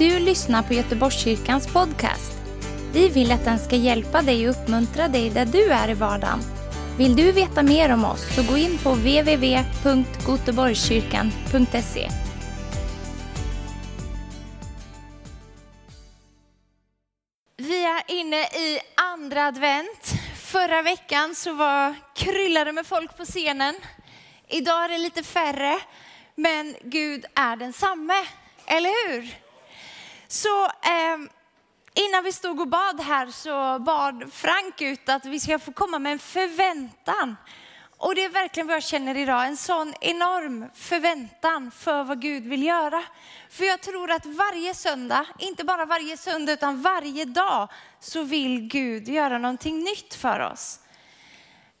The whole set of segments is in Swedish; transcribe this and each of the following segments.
du lyssnar på Göteborgskyrkans podcast. Vi vill att den ska hjälpa dig och uppmuntra dig där du är i vardagen. Vill du veta mer om oss så gå in på www.goteborgskyrkan.se. Vi är inne i andra advent. Förra veckan så var kryllade med folk på scenen. Idag är det lite färre, men Gud är densamme. Eller hur? Så eh, innan vi stod och bad här så bad Frank ut att vi ska få komma med en förväntan. Och det är verkligen vad jag känner idag, en sån enorm förväntan för vad Gud vill göra. För jag tror att varje söndag, inte bara varje söndag utan varje dag, så vill Gud göra någonting nytt för oss.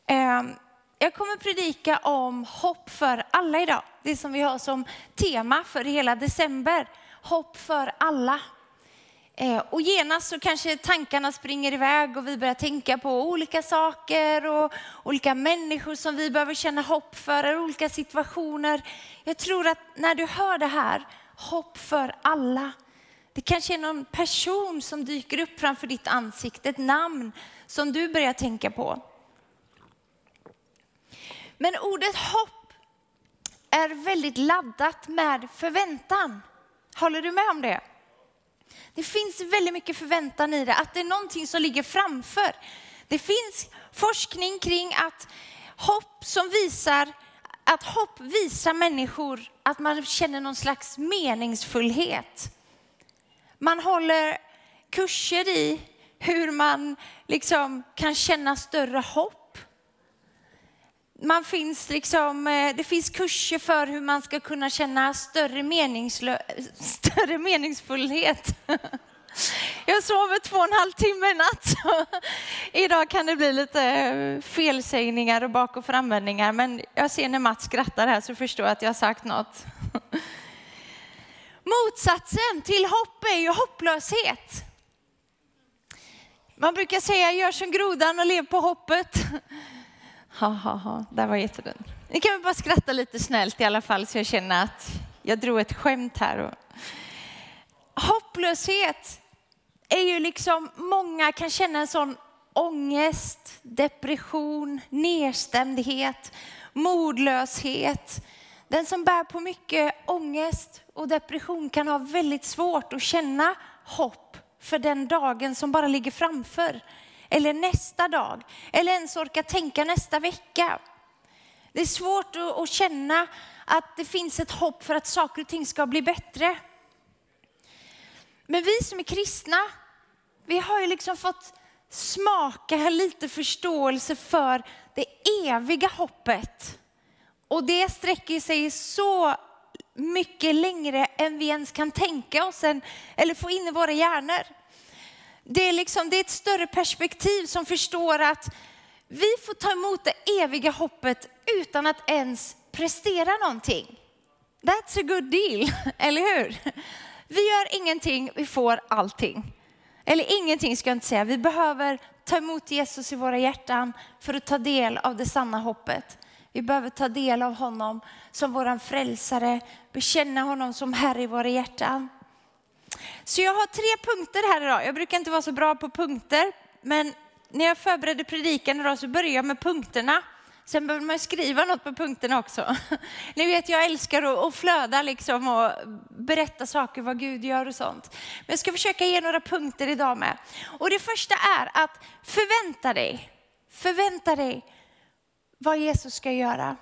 Ehm, jag kommer predika om hopp för alla idag. Det som vi har som tema för hela december. Hopp för alla. Eh, och genast så kanske tankarna springer iväg och vi börjar tänka på olika saker och olika människor som vi behöver känna hopp för, eller olika situationer. Jag tror att när du hör det här, hopp för alla. Det kanske är någon person som dyker upp framför ditt ansikte, ett namn som du börjar tänka på. Men ordet hopp är väldigt laddat med förväntan. Håller du med om det? Det finns väldigt mycket förväntan i det, att det är någonting som ligger framför. Det finns forskning kring att hopp som visar att hopp visar människor att man känner någon slags meningsfullhet. Man håller kurser i hur man liksom kan känna större hopp man finns liksom, eh, det finns kurser för hur man ska kunna känna större, större meningsfullhet. Jag sover två och en halv timme i natt. Idag kan det bli lite eh, felsägningar och bak och framvändningar, men jag ser när Mats skrattar här så förstår jag att jag har sagt något. Motsatsen till hopp är ju hopplöshet. Man brukar säga gör som grodan och lev på hoppet. Ha, ha, ha. Det var jättedum. Ni kan väl bara skratta lite snällt i alla fall så jag känner att jag drog ett skämt här. Hopplöshet är ju liksom, många kan känna en sån ångest, depression, nedstämdhet, modlöshet. Den som bär på mycket ångest och depression kan ha väldigt svårt att känna hopp för den dagen som bara ligger framför eller nästa dag eller ens orka tänka nästa vecka. Det är svårt att känna att det finns ett hopp för att saker och ting ska bli bättre. Men vi som är kristna, vi har ju liksom fått smaka lite förståelse för det eviga hoppet. Och det sträcker sig så mycket längre än vi ens kan tänka oss eller få in i våra hjärnor det är, liksom, det är ett större perspektiv som förstår att vi får ta emot det eviga hoppet utan att ens prestera någonting. That's a good deal, eller hur? Vi gör ingenting, vi får allting. Eller ingenting ska jag inte säga. Vi behöver ta emot Jesus i våra hjärtan för att ta del av det sanna hoppet. Vi behöver ta del av honom som våran frälsare, bekänna honom som Herre i våra hjärtan. Så jag har tre punkter här idag. Jag brukar inte vara så bra på punkter, men när jag förberedde predikan idag så började jag med punkterna. Sen behöver man skriva något på punkterna också. Ni vet, jag älskar att flöda liksom och berätta saker, vad Gud gör och sånt. Men jag ska försöka ge några punkter idag med. Och det första är att förvänta dig, förvänta dig vad Jesus ska göra.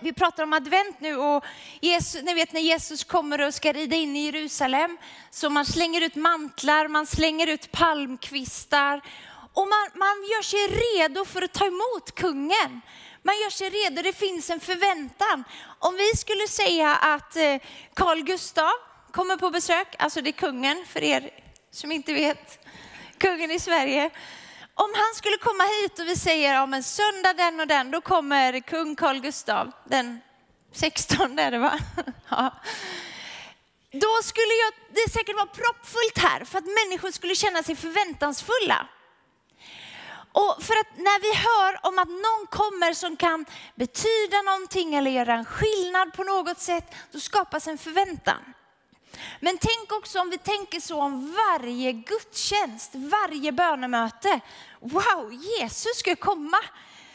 Vi pratar om advent nu och Jesus, ni vet när Jesus kommer och ska rida in i Jerusalem. Så man slänger ut mantlar, man slänger ut palmkvistar och man, man gör sig redo för att ta emot kungen. Man gör sig redo, det finns en förväntan. Om vi skulle säga att eh, Carl Gustav kommer på besök, alltså det är kungen för er som inte vet, kungen i Sverige om han skulle komma hit och vi säger om en söndag den och den, då kommer kung Carl Gustav den 16 är det va? Ja. Då skulle jag, det säkert vara proppfullt här för att människor skulle känna sig förväntansfulla. Och för att när vi hör om att någon kommer som kan betyda någonting eller göra en skillnad på något sätt, då skapas en förväntan. Men tänk också om vi tänker så om varje gudstjänst, varje bönemöte. Wow, Jesus ska komma.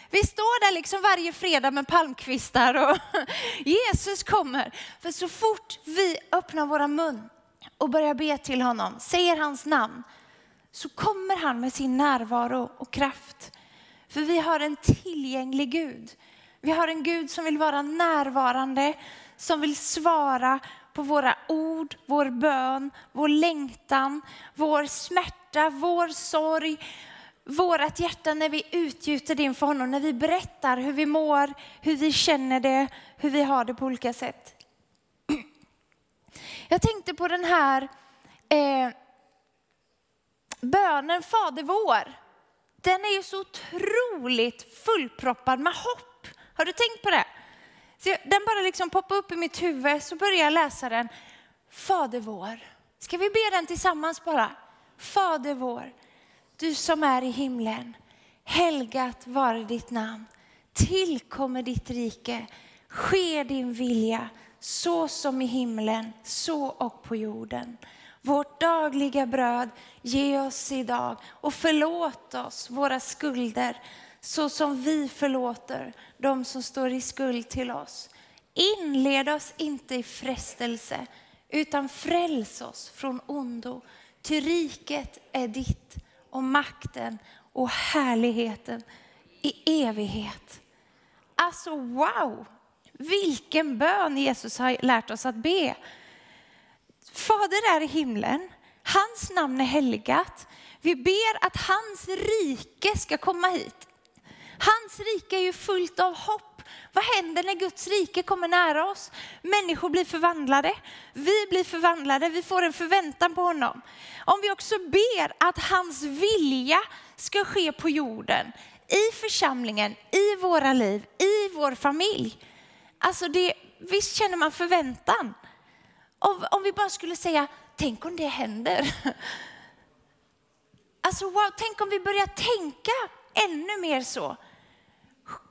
Vi står där liksom varje fredag med palmkvistar och Jesus kommer. För så fort vi öppnar våra mun och börjar be till honom, säger hans namn, så kommer han med sin närvaro och kraft. För vi har en tillgänglig Gud. Vi har en Gud som vill vara närvarande, som vill svara på våra ord, vår bön, vår längtan, vår smärta, vår sorg, vårt hjärta när vi utgjuter det inför honom, när vi berättar hur vi mår, hur vi känner det, hur vi har det på olika sätt. Jag tänkte på den här eh, bönen Fader vår. Den är ju så otroligt fullproppad med hopp. Har du tänkt på det? Så den bara liksom poppar upp i mitt huvud, så börjar jag läsa den. Fader vår. Ska vi be den tillsammans bara? Fader vår, du som är i himlen. Helgat vare ditt namn. Tillkommer ditt rike. Sker din vilja så som i himlen, så och på jorden. Vårt dagliga bröd ge oss idag och förlåt oss våra skulder så som vi förlåter de som står i skuld till oss. Inled oss inte i frestelse utan fräls oss från ondo. Ty riket är ditt och makten och härligheten i evighet. Alltså wow, vilken bön Jesus har lärt oss att be. Fader är i himlen, hans namn är helgat. Vi ber att hans rike ska komma hit. Hans rike är ju fullt av hopp. Vad händer när Guds rike kommer nära oss? Människor blir förvandlade, vi blir förvandlade, vi får en förväntan på honom. Om vi också ber att hans vilja ska ske på jorden, i församlingen, i våra liv, i vår familj. Alltså det, visst känner man förväntan? Om, vi bara skulle säga, tänk om det händer. Alltså wow, tänk om vi börjar tänka ännu mer så.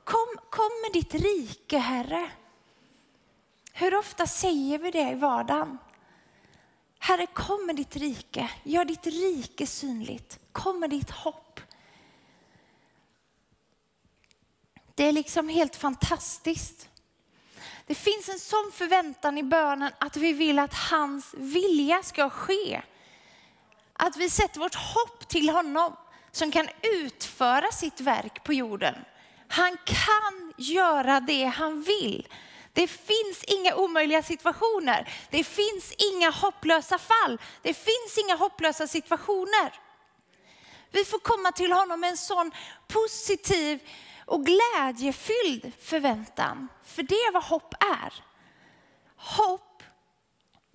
Kom, kom med ditt rike, Herre. Hur ofta säger vi det i vardagen? Herre, kom med ditt rike. Gör ditt rike synligt. Kom med ditt hopp. Det är liksom helt fantastiskt. Det finns en sån förväntan i bönen att vi vill att hans vilja ska ske. Att vi sätter vårt hopp till honom som kan utföra sitt verk på jorden. Han kan göra det han vill. Det finns inga omöjliga situationer. Det finns inga hopplösa fall. Det finns inga hopplösa situationer. Vi får komma till honom med en sån positiv och glädjefylld förväntan. För det är vad hopp är. Hopp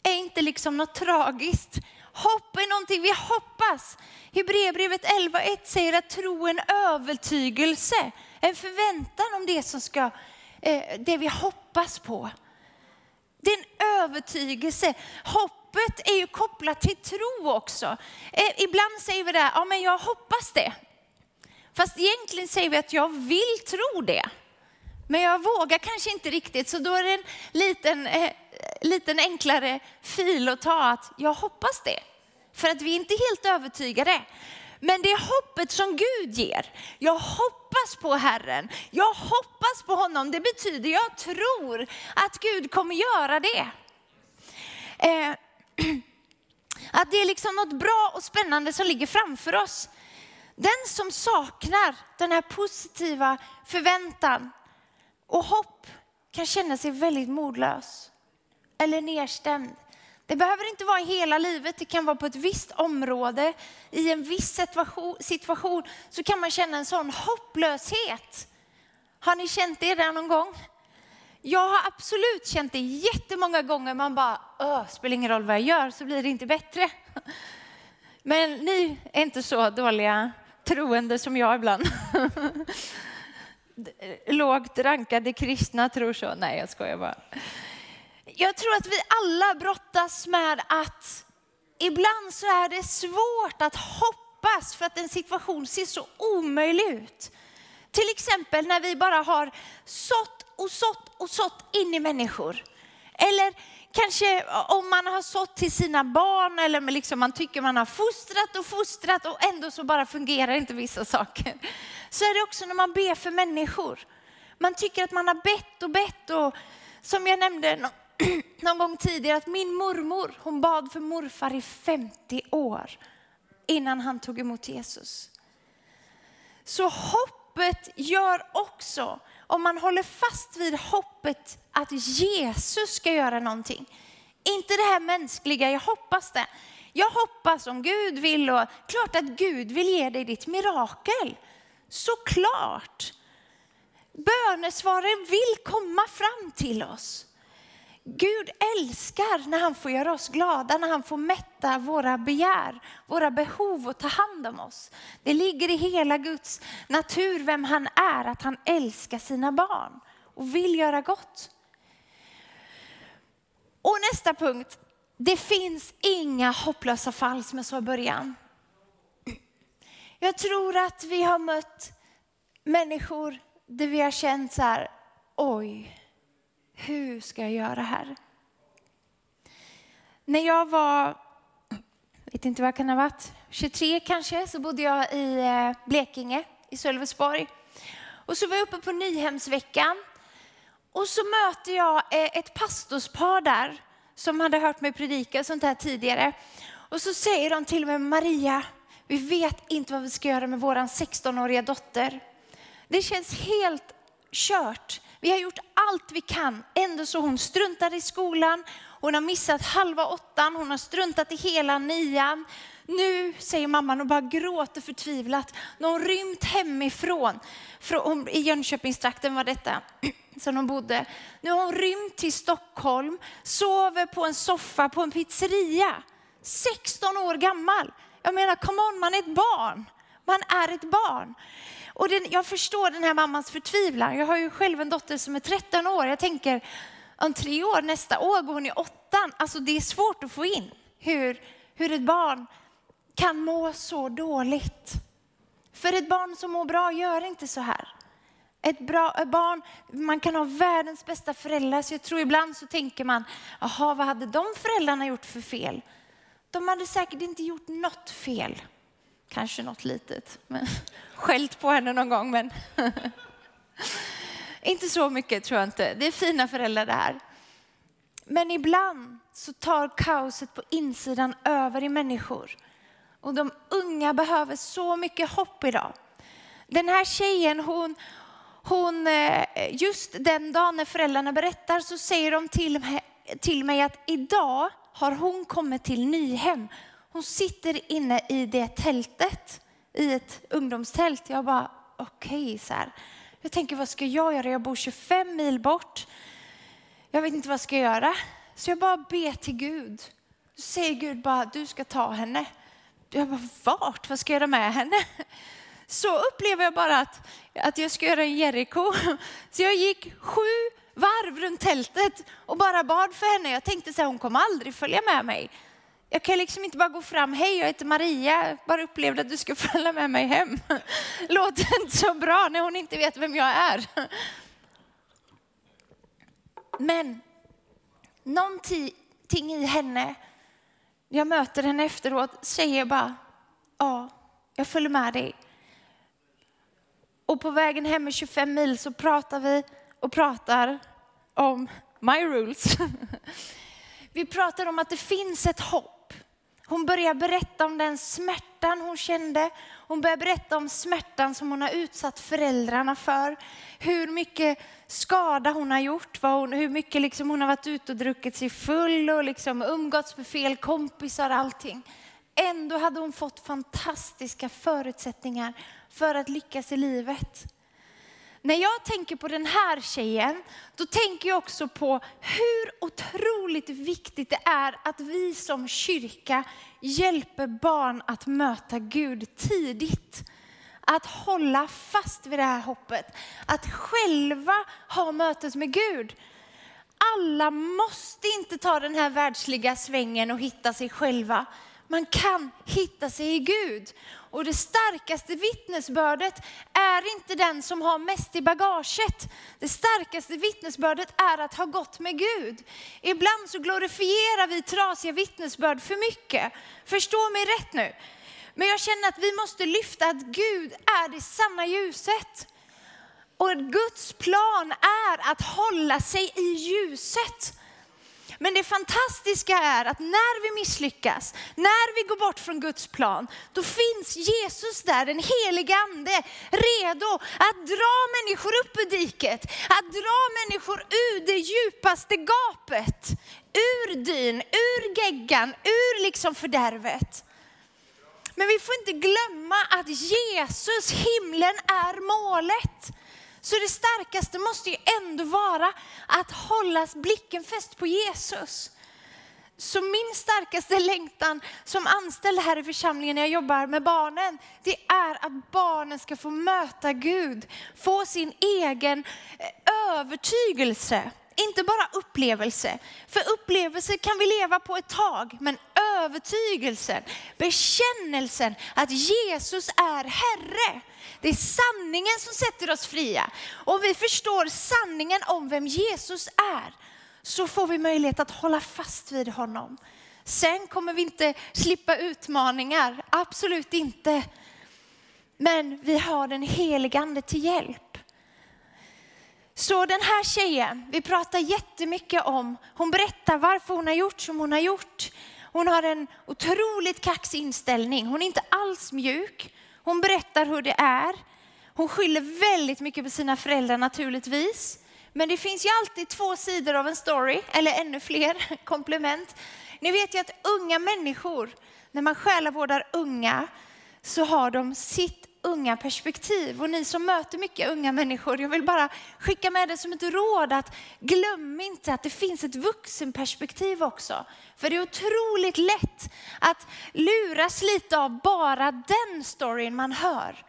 är inte liksom något tragiskt. Hopp är någonting vi hoppas. Hebreerbrevet 11.1 säger att tro är en övertygelse, en förväntan om det som ska, eh, det vi hoppas på. Det är en övertygelse. Hoppet är ju kopplat till tro också. Eh, ibland säger vi det, ja men jag hoppas det. Fast egentligen säger vi att jag vill tro det. Men jag vågar kanske inte riktigt, så då är det en liten, eh, liten enklare fil att ta att jag hoppas det. För att vi är inte helt övertygade. Men det hoppet som Gud ger. Jag hoppas på Herren. Jag hoppas på honom. Det betyder jag tror att Gud kommer göra det. Eh, att det är liksom något bra och spännande som ligger framför oss. Den som saknar den här positiva förväntan och hopp kan känna sig väldigt modlös eller nedstämd. Det behöver inte vara hela livet, det kan vara på ett visst område. I en viss situation, situation så kan man känna en sån hopplöshet. Har ni känt det där någon gång? Jag har absolut känt det jättemånga gånger. Man bara, Åh, spelar ingen roll vad jag gör så blir det inte bättre. Men ni är inte så dåliga troende som jag ibland. Lågt rankade kristna tror så. Nej, jag skojar bara. Jag tror att vi alla brottas med att ibland så är det svårt att hoppas för att en situation ser så omöjlig ut. Till exempel när vi bara har sått och sått och sått in i människor. Eller kanske om man har sått till sina barn eller liksom man tycker man har fostrat och fostrat och ändå så bara fungerar inte vissa saker. Så är det också när man ber för människor. Man tycker att man har bett och bett och som jag nämnde någon gång tidigare att min mormor, hon bad för morfar i 50 år innan han tog emot Jesus. Så hoppet gör också, om man håller fast vid hoppet att Jesus ska göra någonting. Inte det här mänskliga, jag hoppas det. Jag hoppas om Gud vill och klart att Gud vill ge dig ditt mirakel. Såklart. Bönesvaren vill komma fram till oss. Gud älskar när han får göra oss glada, när han får mätta våra begär, våra behov och ta hand om oss. Det ligger i hela Guds natur vem han är, att han älskar sina barn och vill göra gott. Och nästa punkt, det finns inga hopplösa fall som jag sa i början. Jag tror att vi har mött människor där vi har känt så här, oj, hur ska jag göra här? När jag var, vet inte vad jag kan ha varit, 23 kanske, så bodde jag i eh, Blekinge, i Sölvesborg. Och så var jag uppe på Nyhemsveckan. Och så möter jag eh, ett pastorspar där som hade hört mig predika och sånt här tidigare. Och så säger de till mig, Maria, vi vet inte vad vi ska göra med vår 16-åriga dotter. Det känns helt kört. Vi har gjort allt vi kan. Ändå så hon struntar i skolan. Hon har missat halva åttan. Hon har struntat i hela nian. Nu, säger mamman och bara gråter förtvivlat. Nu har hon rymt hemifrån. I Jönköpingstrakten var detta som hon bodde. Nu har hon rymt till Stockholm, sover på en soffa på en pizzeria. 16 år gammal. Jag menar, come on, man är ett barn. Man är ett barn. Och den, jag förstår den här mammans förtvivlan. Jag har ju själv en dotter som är 13 år. Jag tänker, om tre år, nästa år går hon i åttan. Alltså det är svårt att få in hur, hur ett barn kan må så dåligt. För ett barn som mår bra gör inte så här. Ett, bra, ett barn, man kan ha världens bästa föräldrar, så jag tror ibland så tänker man, jaha, vad hade de föräldrarna gjort för fel? De hade säkert inte gjort något fel. Kanske något litet. Men, skällt på henne någon gång, men inte så mycket tror jag inte. Det är fina föräldrar det här. Men ibland så tar kaoset på insidan över i människor. Och de unga behöver så mycket hopp idag. Den här tjejen, hon, hon, eh, just den dagen när föräldrarna berättar så säger de till mig, till mig att idag har hon kommit till Nyhem hon sitter inne i det tältet, i ett ungdomstält. Jag bara, okej okay, så här. Jag tänker, vad ska jag göra? Jag bor 25 mil bort. Jag vet inte vad jag ska göra. Så jag bara ber till Gud. Så säger Gud bara, du ska ta henne. Jag bara, vart? Vad ska jag göra med henne? Så upplever jag bara att, att jag ska göra en Jeriko. Så jag gick sju varv runt tältet och bara bad för henne. Jag tänkte så här, hon kommer aldrig följa med mig. Jag kan liksom inte bara gå fram, hej jag heter Maria, jag bara upplevde att du ska följa med mig hem. Låter inte så bra när hon inte vet vem jag är. Men någonting i henne, jag möter henne efteråt, säger bara, ja, jag följer med dig. Och på vägen hem med 25 mil så pratar vi och pratar om my rules. Vi pratar om att det finns ett hopp hon börjar berätta om den smärtan hon kände. Hon börjar berätta om smärtan som hon har utsatt föräldrarna för. Hur mycket skada hon har gjort, hon, hur mycket liksom hon har varit ute och druckit sig full och liksom umgåtts med fel kompisar och allting. Ändå hade hon fått fantastiska förutsättningar för att lyckas i livet. När jag tänker på den här tjejen, då tänker jag också på hur otroligt viktigt det är att vi som kyrka hjälper barn att möta Gud tidigt. Att hålla fast vid det här hoppet, att själva ha mötet med Gud. Alla måste inte ta den här världsliga svängen och hitta sig själva. Man kan hitta sig i Gud. Och det starkaste vittnesbördet är inte den som har mest i bagaget. Det starkaste vittnesbördet är att ha gått med Gud. Ibland så glorifierar vi trasiga vittnesbörd för mycket. Förstå mig rätt nu. Men jag känner att vi måste lyfta att Gud är det sanna ljuset. Och Guds plan är att hålla sig i ljuset. Men det fantastiska är att när vi misslyckas, när vi går bort från Guds plan, då finns Jesus där, den helige ande, redo att dra människor upp ur diket, att dra människor ur det djupaste gapet, ur dyn, ur geggan, ur liksom fördärvet. Men vi får inte glömma att Jesus, himlen är målet. Så det starkaste måste ju ändå vara att hålla blicken fäst på Jesus. Så min starkaste längtan som anställd här i församlingen när jag jobbar med barnen, det är att barnen ska få möta Gud, få sin egen eh, övertygelse. Inte bara upplevelse, för upplevelse kan vi leva på ett tag, men övertygelsen, bekännelsen att Jesus är Herre, det är sanningen som sätter oss fria. Och vi förstår sanningen om vem Jesus är, så får vi möjlighet att hålla fast vid honom. Sen kommer vi inte slippa utmaningar, absolut inte. Men vi har den helige ande till hjälp. Så den här tjejen, vi pratar jättemycket om, hon berättar varför hon har gjort som hon har gjort. Hon har en otroligt kaxig inställning, hon är inte alls mjuk. Hon berättar hur det är. Hon skyller väldigt mycket på sina föräldrar naturligtvis. Men det finns ju alltid två sidor av en story, eller ännu fler komplement. Ni vet ju att unga människor, när man själavårdar unga, så har de sitt unga perspektiv. Och ni som möter mycket unga människor, jag vill bara skicka med det som ett råd att glöm inte att det finns ett vuxenperspektiv också. För det är otroligt lätt att luras lite av bara den storyn man hör.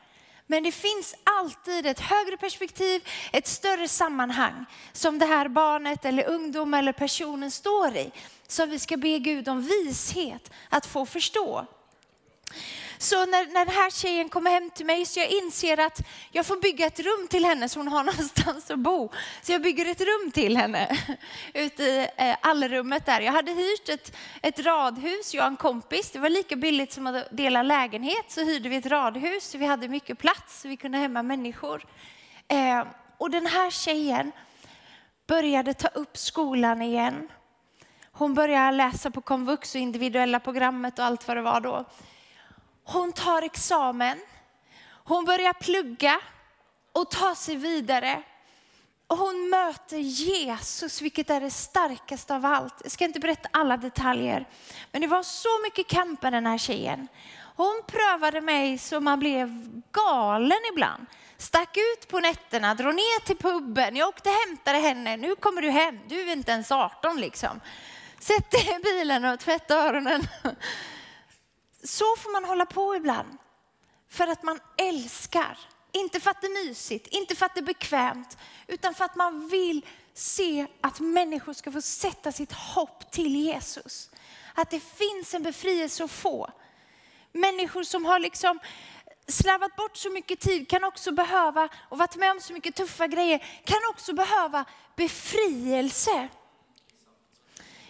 Men det finns alltid ett högre perspektiv, ett större sammanhang som det här barnet eller ungdomen eller personen står i. Som vi ska be Gud om vishet att få förstå. Så när, när den här tjejen kommer hem till mig så jag inser att jag får bygga ett rum till henne så hon har någonstans att bo. Så jag bygger ett rum till henne ute i eh, allrummet där. Jag hade hyrt ett, ett radhus, jag och en kompis. Det var lika billigt som att dela lägenhet så hyrde vi ett radhus. Så vi hade mycket plats så vi kunde hemma människor. Eh, och den här tjejen började ta upp skolan igen. Hon började läsa på komvux och individuella programmet och allt vad det var då. Hon tar examen, hon börjar plugga och tar sig vidare. Och hon möter Jesus, vilket är det starkaste av allt. Jag ska inte berätta alla detaljer, men det var så mycket kamp med den här tjejen. Hon prövade mig så man blev galen ibland. Stack ut på nätterna, drog ner till puben, jag åkte och hämtade henne. Nu kommer du hem, du är inte ens 18 liksom. Sätt dig i bilen och tvätta öronen så får man hålla på ibland. För att man älskar. Inte för att det är mysigt, inte för att det är bekvämt, utan för att man vill se att människor ska få sätta sitt hopp till Jesus. Att det finns en befrielse att få. Människor som har liksom slarvat bort så mycket tid kan också behöva, och varit med om så mycket tuffa grejer, kan också behöva befrielse.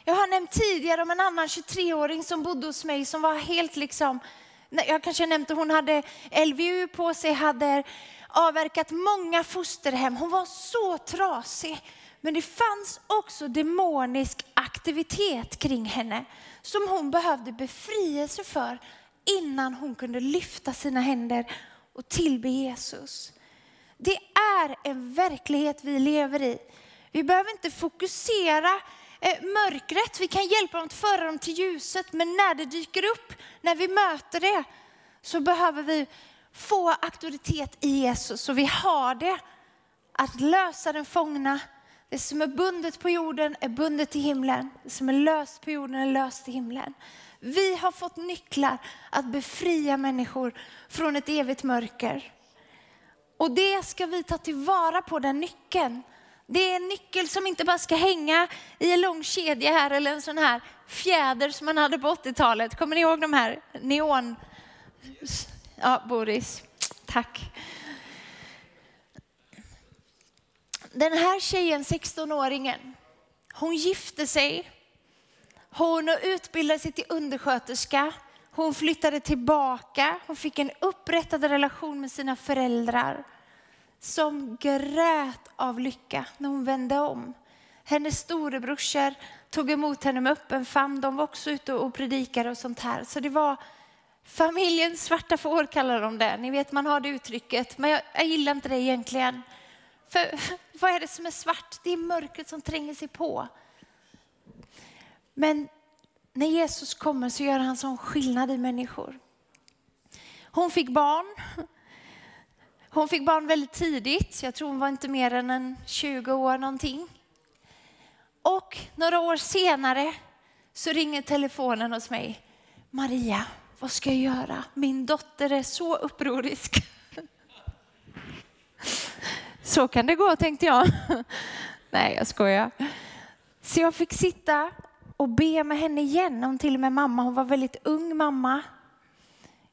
Jag har nämnt tidigare om en annan 23-åring som bodde hos mig som var helt liksom, jag kanske nämnde hon hade LVU på sig, hade avverkat många fosterhem. Hon var så trasig. Men det fanns också demonisk aktivitet kring henne som hon behövde befrielse för innan hon kunde lyfta sina händer och tillbe Jesus. Det är en verklighet vi lever i. Vi behöver inte fokusera Eh, mörkret. Vi kan hjälpa dem att föra dem till ljuset. Men när det dyker upp, när vi möter det, så behöver vi få auktoritet i Jesus. Så vi har det att lösa den fångna. Det som är bundet på jorden är bundet i himlen. Det som är löst på jorden är löst i himlen. Vi har fått nycklar att befria människor från ett evigt mörker. Och det ska vi ta tillvara på, den nyckeln. Det är en nyckel som inte bara ska hänga i en lång kedja här eller en sån här fjäder som man hade på 80-talet. Kommer ni ihåg de här neon? Ja, Boris. Tack. Den här tjejen, 16-åringen, hon gifte sig. Hon utbildade sig till undersköterska. Hon flyttade tillbaka. Hon fick en upprättad relation med sina föräldrar som grät av lycka när hon vände om. Hennes storebrorsor tog emot henne med öppen famn. De var också ute och predikade och sånt här. Så det var familjens svarta får kallar de det. Ni vet man har det uttrycket, men jag, jag gillar inte det egentligen. För vad är det som är svart? Det är mörkret som tränger sig på. Men när Jesus kommer så gör han sån skillnad i människor. Hon fick barn. Hon fick barn väldigt tidigt. Jag tror hon var inte mer än en 20 år någonting. Och några år senare så ringer telefonen hos mig. Maria, vad ska jag göra? Min dotter är så upprorisk. Så kan det gå tänkte jag. Nej, jag skojar. Så jag fick sitta och be med henne igen. Hon till och med mamma, hon var väldigt ung mamma.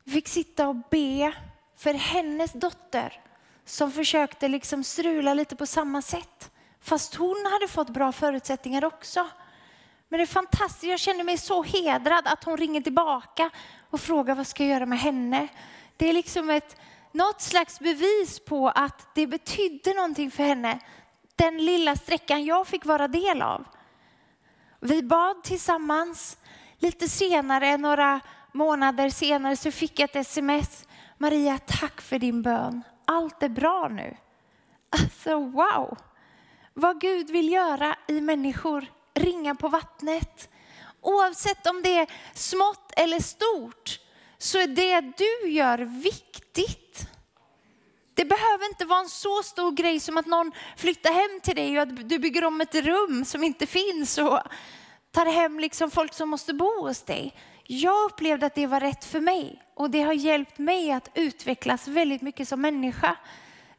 Jag fick sitta och be för hennes dotter som försökte liksom strula lite på samma sätt. Fast hon hade fått bra förutsättningar också. Men det är fantastiskt, jag känner mig så hedrad att hon ringer tillbaka och frågar vad ska jag göra med henne. Det är liksom ett, något slags bevis på att det betydde någonting för henne. Den lilla sträckan jag fick vara del av. Vi bad tillsammans. Lite senare, några månader senare, så fick jag ett sms. Maria, tack för din bön. Allt är bra nu. Alltså wow! Vad Gud vill göra i människor. Ringa på vattnet. Oavsett om det är smått eller stort så är det du gör viktigt. Det behöver inte vara en så stor grej som att någon flyttar hem till dig och att du bygger om ett rum som inte finns och tar hem liksom folk som måste bo hos dig. Jag upplevde att det var rätt för mig och det har hjälpt mig att utvecklas väldigt mycket som människa.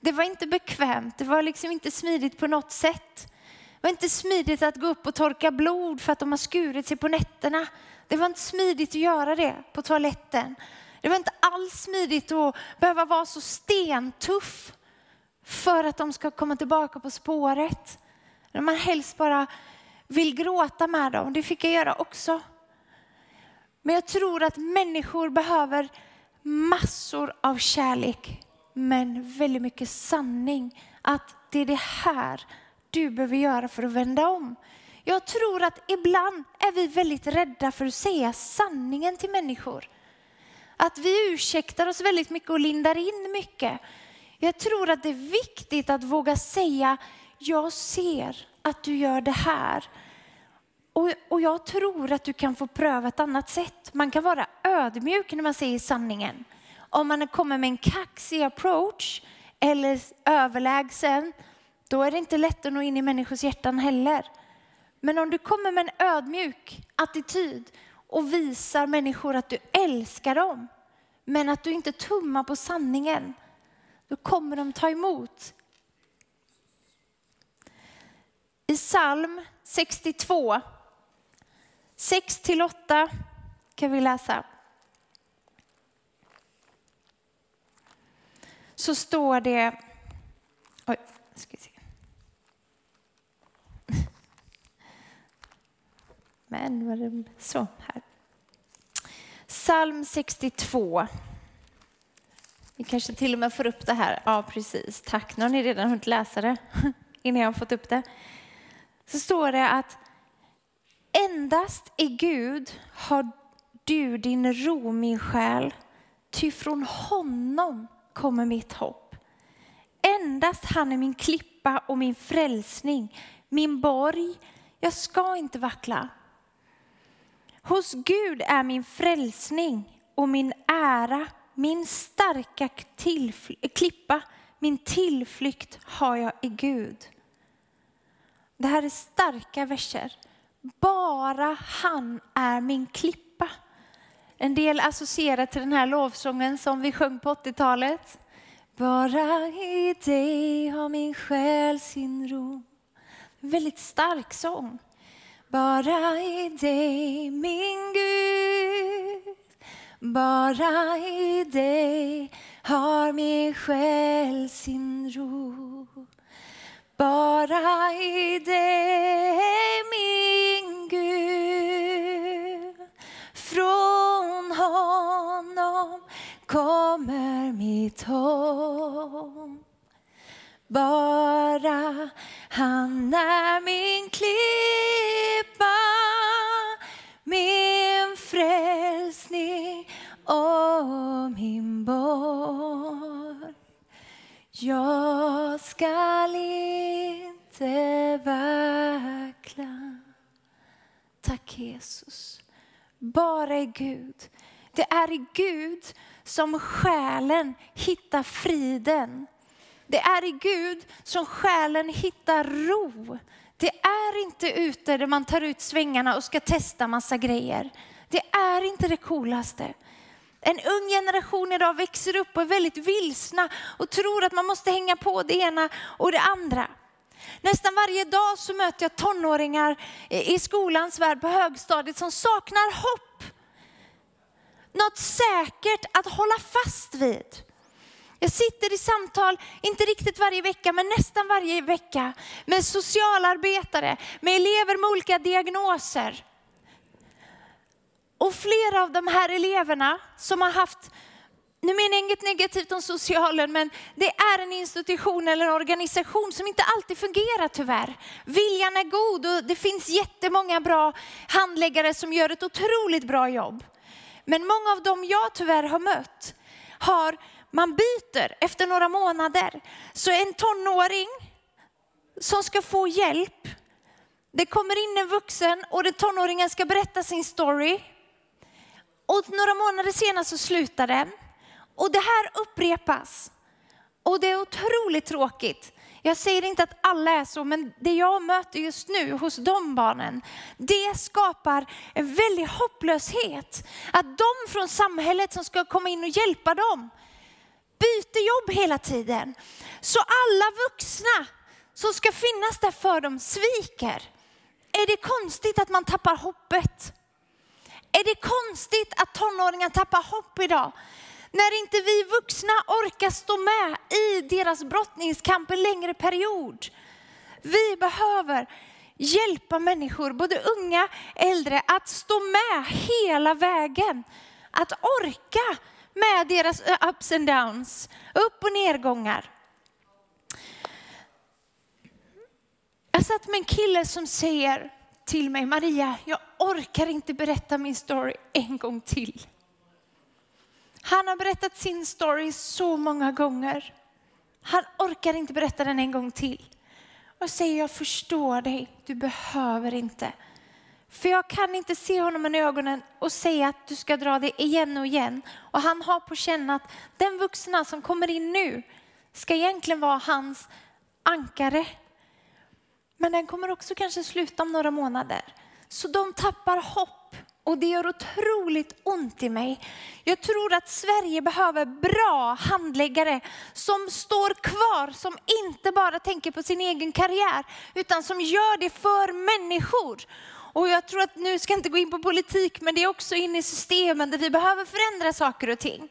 Det var inte bekvämt, det var liksom inte smidigt på något sätt. Det var inte smidigt att gå upp och torka blod för att de har skurit sig på nätterna. Det var inte smidigt att göra det på toaletten. Det var inte alls smidigt att behöva vara så stentuff för att de ska komma tillbaka på spåret. När man helst bara vill gråta med dem. Det fick jag göra också. Men jag tror att människor behöver massor av kärlek, men väldigt mycket sanning. Att det är det här du behöver göra för att vända om. Jag tror att ibland är vi väldigt rädda för att säga sanningen till människor. Att vi ursäktar oss väldigt mycket och lindar in mycket. Jag tror att det är viktigt att våga säga, jag ser att du gör det här. Och, och jag tror att du kan få pröva ett annat sätt. Man kan vara ödmjuk när man säger sanningen. Om man kommer med en kaxig approach eller överlägsen, då är det inte lätt att nå in i människors hjärtan heller. Men om du kommer med en ödmjuk attityd och visar människor att du älskar dem, men att du inte tummar på sanningen, då kommer de ta emot. I psalm 62, 6 till 8 kan vi läsa. Så står det, oj, ska vi se. Men var det så här. Psalm 62. Vi kanske till och med får upp det här. Ja, precis. Tack. Nu har ni redan hunnit läsa det innan jag har fått upp det. Så står det att endast i Gud har du din ro, min själ. Ty från honom kommer mitt hopp. Endast han är min klippa och min frälsning, min borg. Jag ska inte vackla. Hos Gud är min frälsning och min ära, min starka klippa, min tillflykt har jag i Gud. Det här är starka verser. Bara han är min klippa. En del associerar till den här lovsången som vi sjöng på 80-talet. Bara i dig har min själ sin ro. Väldigt stark sång. Bara i dig min Gud, Bara i dig har min själ sin ro. Bara i dig min Gud. Från honom kommer mitt hopp. Bara han är min klippa, min frälsning och min borg. Jag skall inte vackla. Tack Jesus. Bara i Gud. Det är i Gud som själen hittar friden. Det är i Gud som själen hittar ro. Det är inte ute där man tar ut svängarna och ska testa massa grejer. Det är inte det coolaste. En ung generation idag växer upp och är väldigt vilsna och tror att man måste hänga på det ena och det andra. Nästan varje dag så möter jag tonåringar i skolans värld på högstadiet som saknar hopp. Något säkert att hålla fast vid. Jag sitter i samtal, inte riktigt varje vecka, men nästan varje vecka med socialarbetare, med elever med olika diagnoser. Och flera av de här eleverna som har haft, nu menar jag inget negativt om socialen, men det är en institution eller organisation som inte alltid fungerar tyvärr. Viljan är god och det finns jättemånga bra handläggare som gör ett otroligt bra jobb. Men många av dem jag tyvärr har mött har man byter efter några månader. Så en tonåring som ska få hjälp, det kommer in en vuxen och den tonåringen ska berätta sin story. Och några månader senare så slutar den. Och det här upprepas. Och det är otroligt tråkigt. Jag säger inte att alla är så, men det jag möter just nu hos de barnen, det skapar en väldig hopplöshet. Att de från samhället som ska komma in och hjälpa dem, byter jobb hela tiden. Så alla vuxna som ska finnas där för dem sviker. Är det konstigt att man tappar hoppet? Är det konstigt att tonåringar tappar hopp idag? När inte vi vuxna orkar stå med i deras brottningskamp en längre period. Vi behöver hjälpa människor, både unga, äldre, att stå med hela vägen. Att orka med deras ups and downs, upp och nedgångar. Jag satt med en kille som säger till mig, Maria, jag orkar inte berätta min story en gång till. Han har berättat sin story så många gånger. Han orkar inte berätta den en gång till. Och jag säger, jag förstår dig, du behöver inte. För jag kan inte se honom i ögonen och säga att du ska dra det igen och igen. Och han har på känn att den vuxna som kommer in nu ska egentligen vara hans ankare. Men den kommer också kanske sluta om några månader. Så de tappar hopp och det gör otroligt ont i mig. Jag tror att Sverige behöver bra handläggare som står kvar, som inte bara tänker på sin egen karriär, utan som gör det för människor. Och jag tror att nu ska jag inte gå in på politik, men det är också in i systemen där vi behöver förändra saker och ting.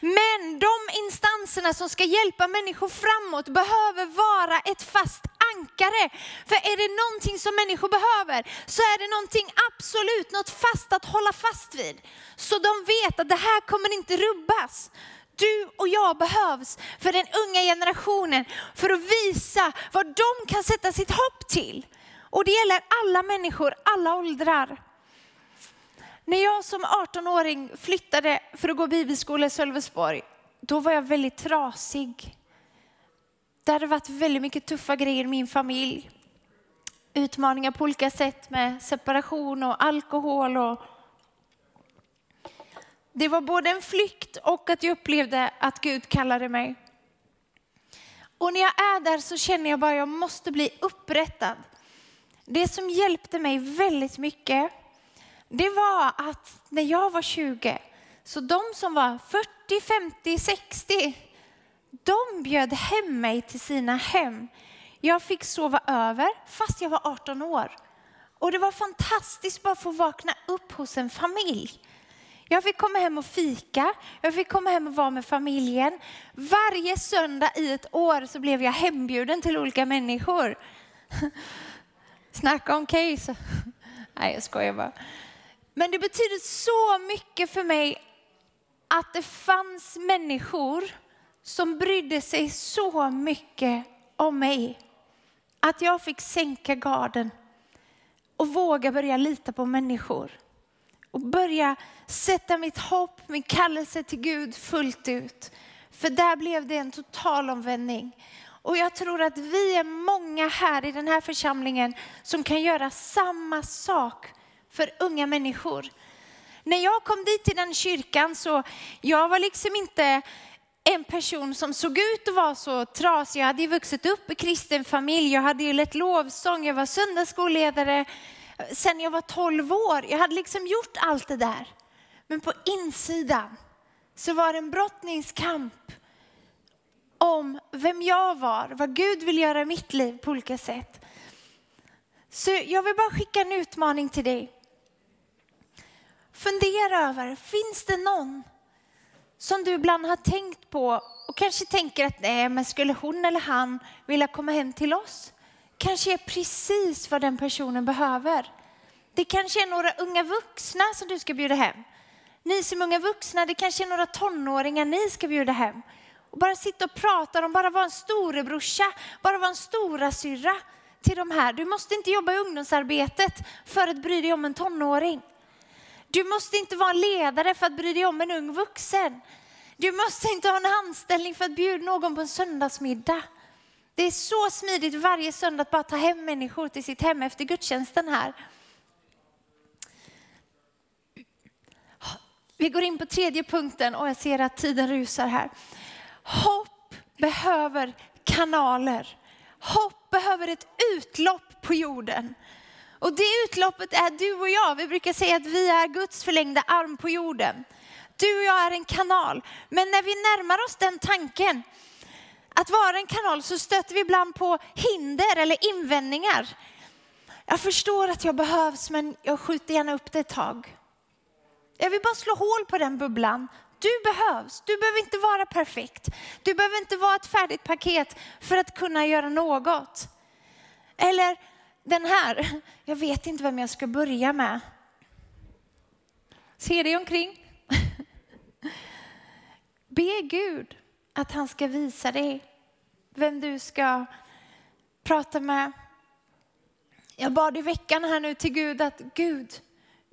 Men de instanserna som ska hjälpa människor framåt behöver vara ett fast ankare. För är det någonting som människor behöver så är det någonting absolut, något fast att hålla fast vid. Så de vet att det här kommer inte rubbas. Du och jag behövs för den unga generationen för att visa vad de kan sätta sitt hopp till. Och det gäller alla människor, alla åldrar. När jag som 18-åring flyttade för att gå bibelskola i Sölvesborg, då var jag väldigt trasig. Det hade varit väldigt mycket tuffa grejer i min familj. Utmaningar på olika sätt med separation och alkohol. Och det var både en flykt och att jag upplevde att Gud kallade mig. Och när jag är där så känner jag bara att jag måste bli upprättad. Det som hjälpte mig väldigt mycket, det var att när jag var 20, så de som var 40, 50, 60, de bjöd hem mig till sina hem. Jag fick sova över fast jag var 18 år. Och det var fantastiskt bara att få vakna upp hos en familj. Jag fick komma hem och fika, jag fick komma hem och vara med familjen. Varje söndag i ett år så blev jag hembjuden till olika människor. Snacka om case. Nej, jag skojar bara. Men det betyder så mycket för mig att det fanns människor som brydde sig så mycket om mig. Att jag fick sänka garden och våga börja lita på människor. Och börja sätta mitt hopp, min kallelse till Gud fullt ut. För där blev det en total omvändning. Och jag tror att vi är många här i den här församlingen som kan göra samma sak för unga människor. När jag kom dit till den kyrkan så jag var liksom inte en person som såg ut att vara så trasig. Jag hade ju vuxit upp i kristen familj, jag hade ju lett lovsång, jag var söndagsskolledare sen jag var 12 år. Jag hade liksom gjort allt det där. Men på insidan så var det en brottningskamp om vem jag var, vad Gud vill göra i mitt liv på olika sätt. Så jag vill bara skicka en utmaning till dig. Fundera över, finns det någon som du ibland har tänkt på och kanske tänker att nej, men skulle hon eller han vilja komma hem till oss? Kanske är precis vad den personen behöver. Det kanske är några unga vuxna som du ska bjuda hem. Ni som är unga vuxna, det kanske är några tonåringar ni ska bjuda hem. Och bara sitta och prata om, bara vara en storebrorsa, bara vara en stora syrra till de här. Du måste inte jobba i ungdomsarbetet för att bry dig om en tonåring. Du måste inte vara ledare för att bry dig om en ung vuxen. Du måste inte ha en anställning för att bjuda någon på en söndagsmiddag. Det är så smidigt varje söndag att bara ta hem människor till sitt hem efter gudstjänsten här. Vi går in på tredje punkten och jag ser att tiden rusar här. Hopp behöver kanaler. Hopp behöver ett utlopp på jorden. Och det utloppet är du och jag. Vi brukar säga att vi är Guds förlängda arm på jorden. Du och jag är en kanal. Men när vi närmar oss den tanken, att vara en kanal, så stöter vi ibland på hinder eller invändningar. Jag förstår att jag behövs, men jag skjuter gärna upp det ett tag. Jag vill bara slå hål på den bubblan. Du behövs. Du behöver inte vara perfekt. Du behöver inte vara ett färdigt paket för att kunna göra något. Eller den här, jag vet inte vem jag ska börja med. Se dig omkring. Be Gud att han ska visa dig vem du ska prata med. Jag bad i veckan här nu till Gud att Gud,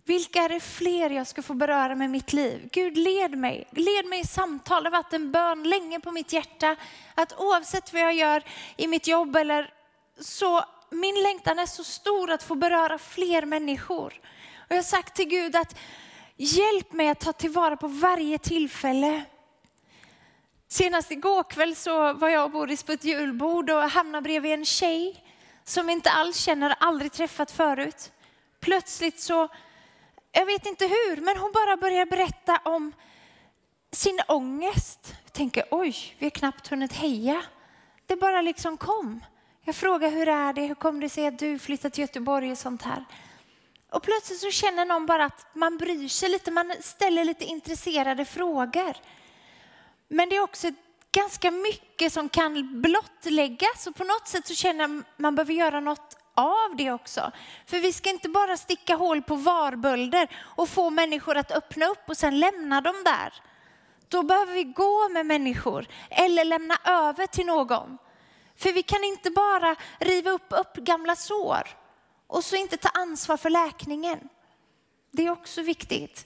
vilka är det fler jag ska få beröra med mitt liv? Gud led mig, led mig i samtal. Det har varit en bön länge på mitt hjärta att oavsett vad jag gör i mitt jobb eller så min längtan är så stor att få beröra fler människor. Och jag har sagt till Gud att hjälp mig att ta tillvara på varje tillfälle. Senast igår kväll så var jag och Boris på ett julbord och hamnade bredvid en tjej som inte alls känner, aldrig träffat förut. Plötsligt så, jag vet inte hur, men hon bara börjar berätta om sin ångest. Jag tänker, oj, vi har knappt hunnit heja. Det bara liksom kom. Jag frågar hur är det, hur kommer det sig att du flyttat till Göteborg och sånt här. Och plötsligt så känner någon bara att man bryr sig lite, man ställer lite intresserade frågor. Men det är också ganska mycket som kan blottläggas och på något sätt så känner jag att man behöver göra något av det också. För vi ska inte bara sticka hål på varbölder och få människor att öppna upp och sen lämna dem där. Då behöver vi gå med människor eller lämna över till någon. För vi kan inte bara riva upp, upp gamla sår och så inte ta ansvar för läkningen. Det är också viktigt.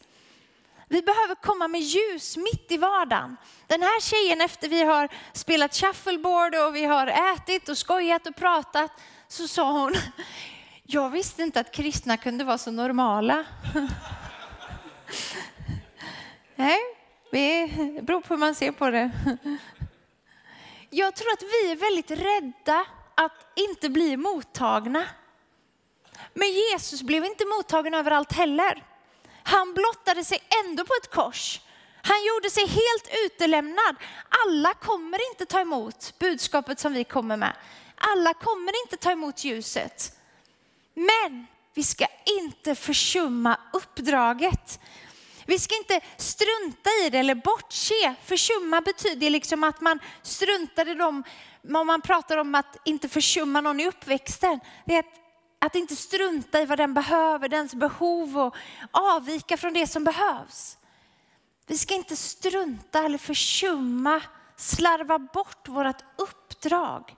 Vi behöver komma med ljus mitt i vardagen. Den här tjejen efter vi har spelat shuffleboard och vi har ätit och skojat och pratat så sa hon, jag visste inte att kristna kunde vara så normala. Nej, det beror på hur man ser på det. Jag tror att vi är väldigt rädda att inte bli mottagna. Men Jesus blev inte mottagen överallt heller. Han blottade sig ändå på ett kors. Han gjorde sig helt utelämnad. Alla kommer inte ta emot budskapet som vi kommer med. Alla kommer inte ta emot ljuset. Men vi ska inte försumma uppdraget. Vi ska inte strunta i det eller bortse. Försumma betyder liksom att man struntar i dem, om man pratar om att inte försumma någon i uppväxten. Det är att, att inte strunta i vad den behöver, dens behov och avvika från det som behövs. Vi ska inte strunta eller försumma, slarva bort vårt uppdrag.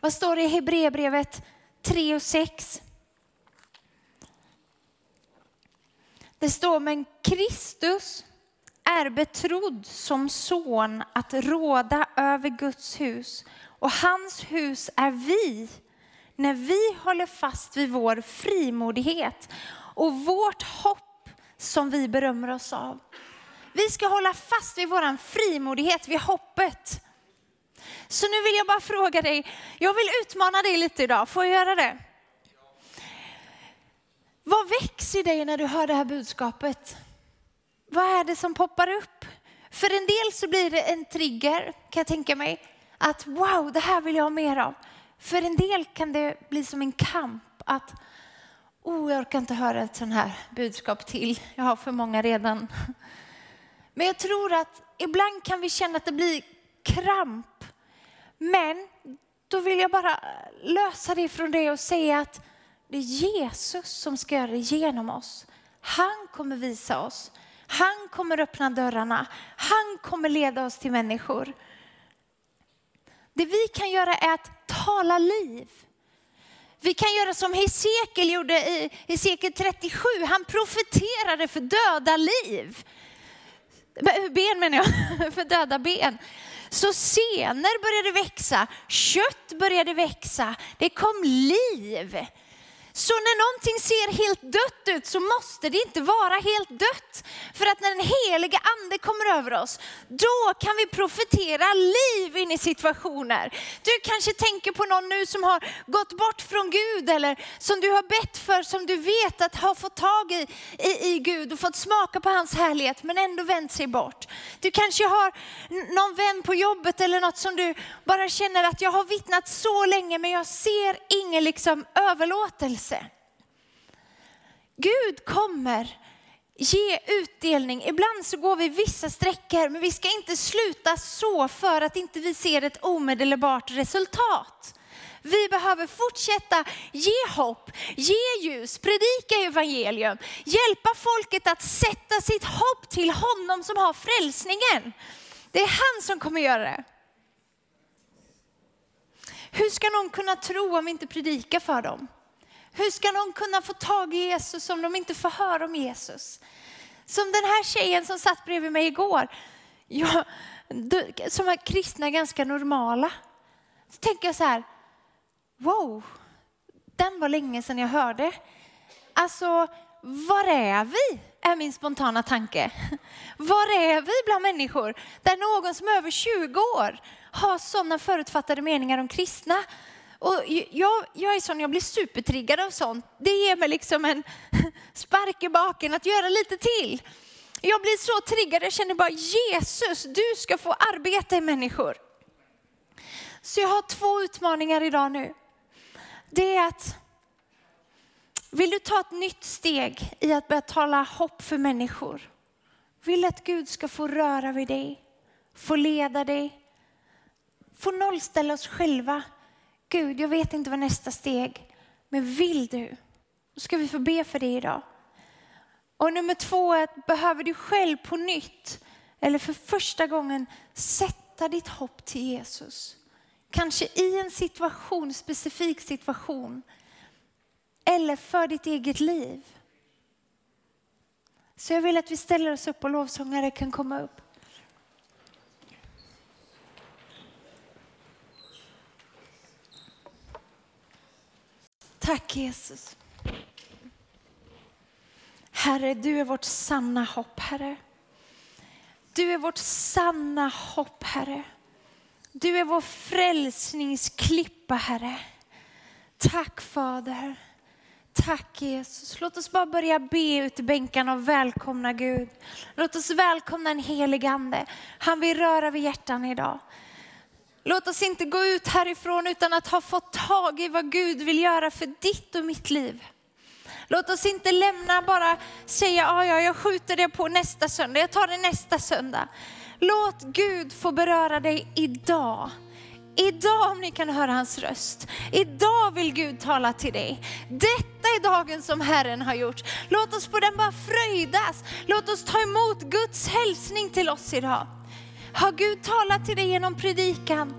Vad står det i Hebreerbrevet 3 och 6? Det står, men Kristus är betrodd som son att råda över Guds hus och hans hus är vi när vi håller fast vid vår frimodighet och vårt hopp som vi berömmer oss av. Vi ska hålla fast vid vår frimodighet, vid hoppet. Så nu vill jag bara fråga dig, jag vill utmana dig lite idag, får jag göra det? Vad väcks i dig när du hör det här budskapet? Vad är det som poppar upp? För en del så blir det en trigger, kan jag tänka mig. Att wow, det här vill jag ha mer av. För en del kan det bli som en kamp. Att oh, jag orkar inte höra ett sånt här budskap till. Jag har för många redan. Men jag tror att ibland kan vi känna att det blir kramp. Men då vill jag bara lösa det från det och säga att det är Jesus som ska göra det genom oss. Han kommer visa oss. Han kommer öppna dörrarna. Han kommer leda oss till människor. Det vi kan göra är att tala liv. Vi kan göra som Hesekiel gjorde i Hesekiel 37. Han profeterade för döda liv. Ben menar jag, för döda ben. Så senor började växa, kött började växa, det kom liv. Så när någonting ser helt dött ut så måste det inte vara helt dött. För att när den heliga ande kommer över oss, då kan vi profetera liv in i situationer. Du kanske tänker på någon nu som har gått bort från Gud eller som du har bett för, som du vet att har fått tag i, i, i Gud och fått smaka på hans härlighet men ändå vänt sig bort. Du kanske har någon vän på jobbet eller något som du bara känner att jag har vittnat så länge men jag ser ingen liksom överlåtelse befrielse. Gud kommer ge utdelning. Ibland så går vi vissa sträckor, men vi ska inte sluta så för att inte vi ser ett omedelbart resultat. Vi behöver fortsätta ge hopp, ge ljus, predika evangelium, hjälpa folket att sätta sitt hopp till honom som har frälsningen. Det är han som kommer göra det. Hur ska någon kunna tro om vi inte predikar för dem? Hur ska de kunna få tag i Jesus om de inte får höra om Jesus? Som den här tjejen som satt bredvid mig igår. Jag, som är kristna ganska normala. Så tänker jag så här, wow, den var länge sedan jag hörde. Alltså, var är vi? Är min spontana tanke. Var är vi bland människor där någon som är över 20 år har sådana förutfattade meningar om kristna och jag, jag är sån, jag blir supertriggad av sånt. Det ger mig liksom en spark i baken att göra lite till. Jag blir så triggad, jag känner bara Jesus, du ska få arbeta i människor. Så jag har två utmaningar idag nu. Det är att, vill du ta ett nytt steg i att börja tala hopp för människor? Vill att Gud ska få röra vid dig, få leda dig, få nollställa oss själva Gud, jag vet inte vad nästa steg, men vill du? Då ska vi få be för det idag. Och nummer två är att behöver du själv på nytt, eller för första gången, sätta ditt hopp till Jesus. Kanske i en situation, specifik situation, eller för ditt eget liv. Så jag vill att vi ställer oss upp och lovsångare kan komma upp. Tack Jesus. Herre, du är vårt sanna hopp, Herre. Du är vårt sanna hopp, Herre. Du är vår frälsningsklippa, Herre. Tack Fader. Tack Jesus. Låt oss bara börja be ut i bänkarna och välkomna Gud. Låt oss välkomna en helig ande. Han vill röra vid hjärtan idag. Låt oss inte gå ut härifrån utan att ha fått tag i vad Gud vill göra för ditt och mitt liv. Låt oss inte lämna bara säga, ja, ja, jag skjuter det på nästa söndag, jag tar det nästa söndag. Låt Gud få beröra dig idag. Idag om ni kan höra hans röst. Idag vill Gud tala till dig. Detta är dagen som Herren har gjort. Låt oss på den bara fröjdas. Låt oss ta emot Guds hälsning till oss idag. Har Gud talat till dig genom predikan,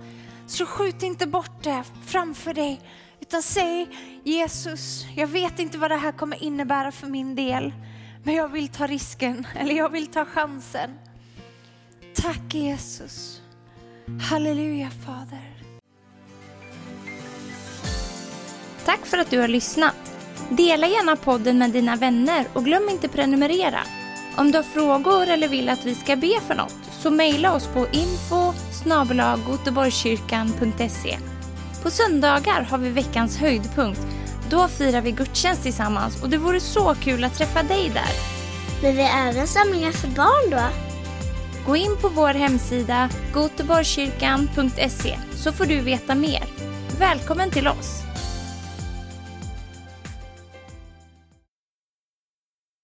så skjut inte bort det framför dig. Utan säg Jesus, jag vet inte vad det här kommer innebära för min del. Men jag vill ta risken, eller jag vill ta chansen. Tack Jesus. Halleluja Fader. Tack för att du har lyssnat. Dela gärna podden med dina vänner och glöm inte prenumerera. Om du har frågor eller vill att vi ska be för något så mejla oss på info På söndagar har vi veckans höjdpunkt. Då firar vi gudstjänst tillsammans och det vore så kul att träffa dig där. Men vi har även samlingar för barn då? Gå in på vår hemsida goteborgskyrkan.se så får du veta mer. Välkommen till oss!